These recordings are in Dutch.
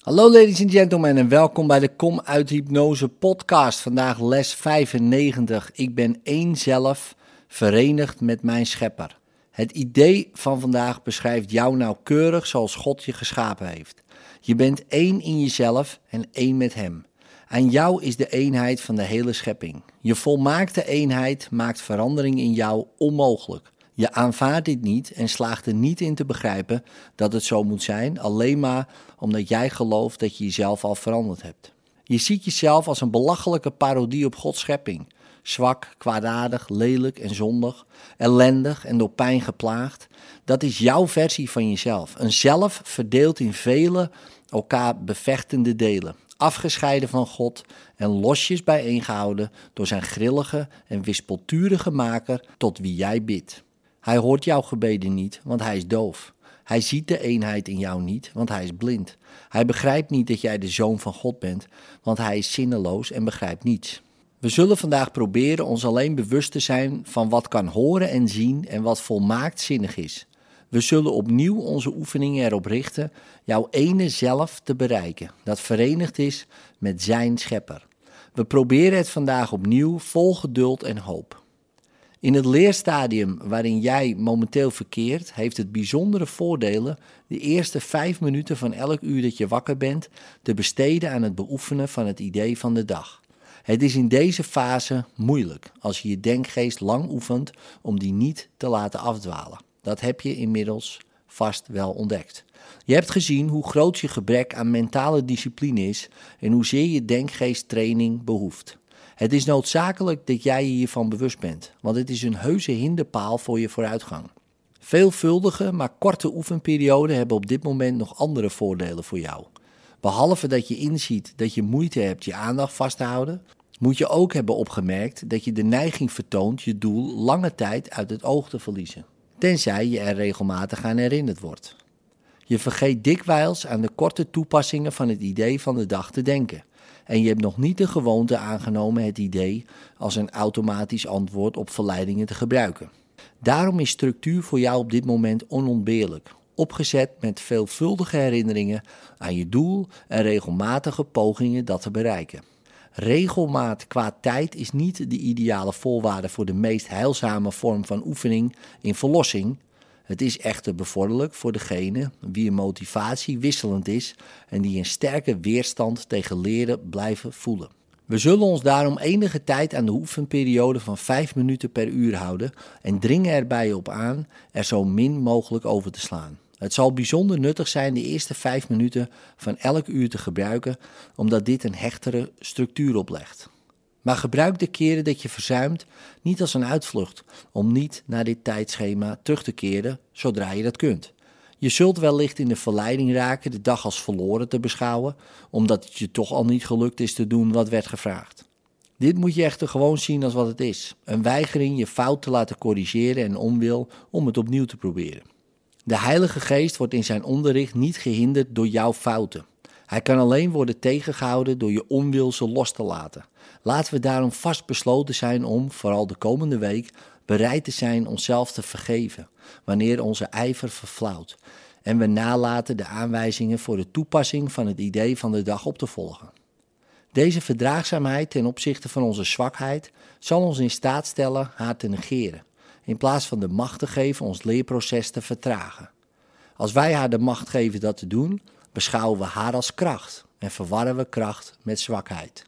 Hallo ladies and gentlemen en welkom bij de Kom uit Hypnose podcast. Vandaag les 95. Ik ben één zelf, verenigd met mijn schepper. Het idee van vandaag beschrijft jou nauwkeurig zoals God je geschapen heeft. Je bent één in jezelf en één met Hem. Aan jou is de eenheid van de hele schepping. Je volmaakte eenheid maakt verandering in jou onmogelijk. Je aanvaardt dit niet en slaagt er niet in te begrijpen dat het zo moet zijn, alleen maar omdat jij gelooft dat je jezelf al veranderd hebt. Je ziet jezelf als een belachelijke parodie op Gods schepping. Zwak, kwaadaardig, lelijk en zondig, ellendig en door pijn geplaagd. Dat is jouw versie van jezelf. Een zelf verdeeld in vele elkaar bevechtende delen afgescheiden van God en losjes bijeengehouden door zijn grillige en wispelturige maker tot wie jij bidt. Hij hoort jouw gebeden niet, want hij is doof. Hij ziet de eenheid in jou niet, want hij is blind. Hij begrijpt niet dat jij de zoon van God bent, want hij is zinneloos en begrijpt niets. We zullen vandaag proberen ons alleen bewust te zijn van wat kan horen en zien en wat volmaakt zinnig is. We zullen opnieuw onze oefeningen erop richten jouw ene zelf te bereiken, dat verenigd is met zijn schepper. We proberen het vandaag opnieuw vol geduld en hoop. In het leerstadium waarin jij momenteel verkeert, heeft het bijzondere voordelen de eerste vijf minuten van elk uur dat je wakker bent te besteden aan het beoefenen van het idee van de dag. Het is in deze fase moeilijk als je je denkgeest lang oefent om die niet te laten afdwalen. Dat heb je inmiddels vast wel ontdekt. Je hebt gezien hoe groot je gebrek aan mentale discipline is en hoezeer je denkgeesttraining behoeft. Het is noodzakelijk dat jij je hiervan bewust bent, want het is een heuse hinderpaal voor je vooruitgang. Veelvuldige, maar korte oefenperioden hebben op dit moment nog andere voordelen voor jou. Behalve dat je inziet dat je moeite hebt je aandacht vast te houden, moet je ook hebben opgemerkt dat je de neiging vertoont je doel lange tijd uit het oog te verliezen tenzij je er regelmatig aan herinnerd wordt. Je vergeet dikwijls aan de korte toepassingen van het idee van de dag te denken. En je hebt nog niet de gewoonte aangenomen het idee als een automatisch antwoord op verleidingen te gebruiken. Daarom is structuur voor jou op dit moment onontbeerlijk, opgezet met veelvuldige herinneringen aan je doel en regelmatige pogingen dat te bereiken. Regelmaat qua tijd is niet de ideale voorwaarde voor de meest heilzame vorm van oefening in verlossing. Het is echter bevorderlijk voor degene wie motivatie wisselend is en die een sterke weerstand tegen leren blijven voelen. We zullen ons daarom enige tijd aan de oefenperiode van 5 minuten per uur houden en dringen erbij op aan er zo min mogelijk over te slaan. Het zal bijzonder nuttig zijn de eerste vijf minuten van elk uur te gebruiken, omdat dit een hechtere structuur oplegt. Maar gebruik de keren dat je verzuimt niet als een uitvlucht om niet naar dit tijdschema terug te keren zodra je dat kunt. Je zult wellicht in de verleiding raken de dag als verloren te beschouwen, omdat het je toch al niet gelukt is te doen wat werd gevraagd. Dit moet je echter gewoon zien als wat het is: een weigering je fout te laten corrigeren en onwil om het opnieuw te proberen. De Heilige Geest wordt in zijn onderricht niet gehinderd door jouw fouten. Hij kan alleen worden tegengehouden door je onwil ze los te laten. Laten we daarom vastbesloten zijn om, vooral de komende week, bereid te zijn onszelf te vergeven wanneer onze ijver verflauwt en we nalaten de aanwijzingen voor de toepassing van het idee van de dag op te volgen. Deze verdraagzaamheid ten opzichte van onze zwakheid zal ons in staat stellen haar te negeren in plaats van de macht te geven ons leerproces te vertragen. Als wij haar de macht geven dat te doen, beschouwen we haar als kracht en verwarren we kracht met zwakheid.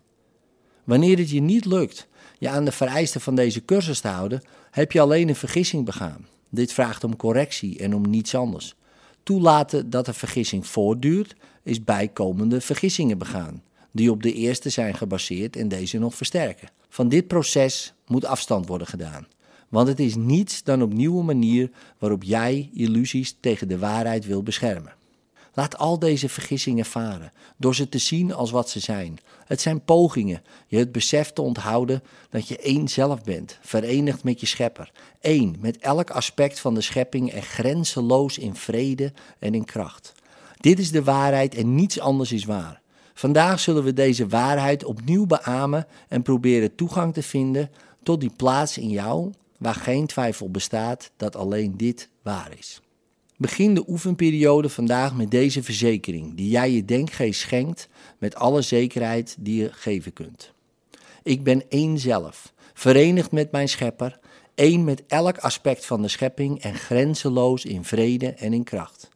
Wanneer het je niet lukt je aan de vereisten van deze cursus te houden, heb je alleen een vergissing begaan. Dit vraagt om correctie en om niets anders. Toelaten dat de vergissing voortduurt, is bijkomende vergissingen begaan, die op de eerste zijn gebaseerd en deze nog versterken. Van dit proces moet afstand worden gedaan. Want het is niets dan op nieuwe manier waarop jij illusies tegen de waarheid wil beschermen. Laat al deze vergissingen varen, door ze te zien als wat ze zijn. Het zijn pogingen je het besef te onthouden dat je één zelf bent, verenigd met je schepper. Eén met elk aspect van de schepping en grenzeloos in vrede en in kracht. Dit is de waarheid en niets anders is waar. Vandaag zullen we deze waarheid opnieuw beamen en proberen toegang te vinden tot die plaats in jou waar geen twijfel bestaat dat alleen dit waar is. Begin de oefenperiode vandaag met deze verzekering, die jij je denkgeest schenkt met alle zekerheid die je geven kunt. Ik ben één zelf, verenigd met mijn schepper, één met elk aspect van de schepping en grenzeloos in vrede en in kracht.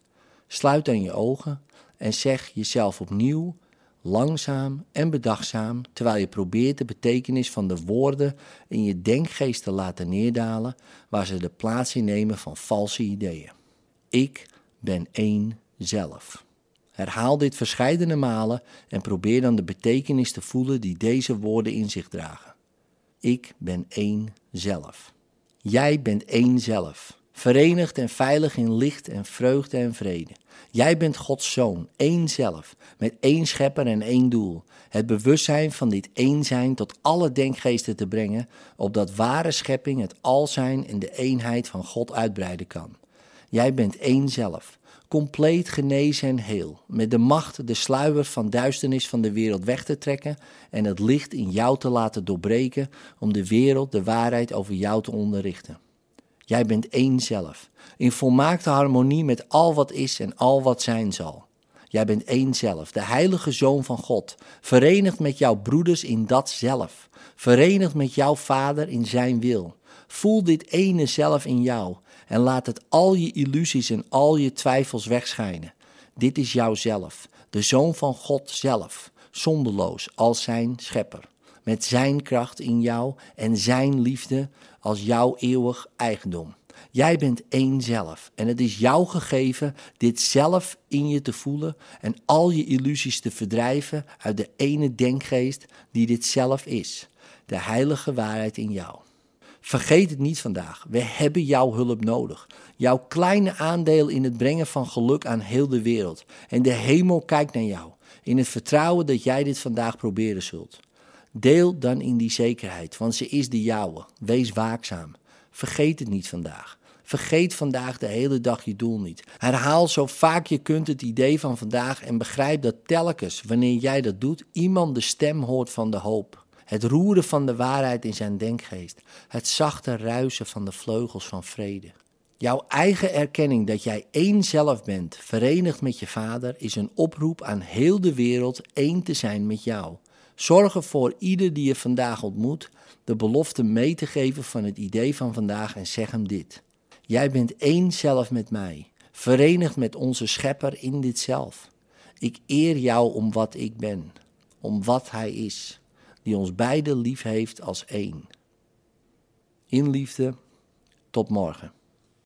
Sluit dan je ogen en zeg jezelf opnieuw, langzaam en bedachtzaam, terwijl je probeert de betekenis van de woorden in je denkgeest te laten neerdalen, waar ze de plaats innemen van valse ideeën. Ik ben één zelf. Herhaal dit verscheidene malen en probeer dan de betekenis te voelen die deze woorden in zich dragen. Ik ben één zelf. Jij bent één zelf, verenigd en veilig in licht en vreugde en vrede. Jij bent Gods zoon, één zelf, met één schepper en één doel. Het bewustzijn van dit één zijn tot alle denkgeesten te brengen, opdat ware schepping het al zijn en de eenheid van God uitbreiden kan. Jij bent één zelf, compleet genezen en heel, met de macht de sluier van duisternis van de wereld weg te trekken en het licht in jou te laten doorbreken om de wereld de waarheid over jou te onderrichten. Jij bent één zelf, in volmaakte harmonie met al wat is en al wat zijn zal. Jij bent één zelf, de heilige zoon van God, verenigd met jouw broeders in dat zelf, verenigd met jouw vader in zijn wil. Voel dit ene zelf in jou en laat het al je illusies en al je twijfels wegschijnen. Dit is jouzelf, de zoon van God zelf, zonderloos als zijn schepper, met zijn kracht in jou en zijn liefde als jouw eeuwig eigendom. Jij bent één zelf en het is jou gegeven dit zelf in je te voelen en al je illusies te verdrijven uit de ene denkgeest die dit zelf is, de heilige waarheid in jou. Vergeet het niet vandaag. We hebben jouw hulp nodig. Jouw kleine aandeel in het brengen van geluk aan heel de wereld. En de hemel kijkt naar jou. In het vertrouwen dat jij dit vandaag proberen zult. Deel dan in die zekerheid, want ze is de jouwe. Wees waakzaam. Vergeet het niet vandaag. Vergeet vandaag de hele dag je doel niet. Herhaal zo vaak je kunt het idee van vandaag en begrijp dat telkens, wanneer jij dat doet, iemand de stem hoort van de hoop. Het roeren van de waarheid in zijn denkgeest. Het zachte ruisen van de vleugels van vrede. Jouw eigen erkenning dat jij één zelf bent, verenigd met je vader, is een oproep aan heel de wereld één te zijn met jou. Zorg ervoor ieder die je vandaag ontmoet de belofte mee te geven van het idee van vandaag en zeg hem dit. Jij bent één zelf met mij, verenigd met onze schepper in dit zelf. Ik eer jou om wat ik ben, om wat hij is die ons beiden lief heeft als één. In liefde, tot morgen.